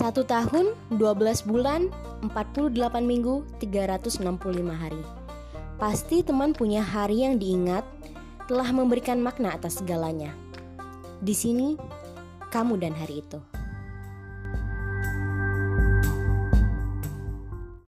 Satu tahun, 12 bulan, 48 minggu, 365 hari. Pasti teman punya hari yang diingat telah memberikan makna atas segalanya. Di sini, kamu dan hari itu.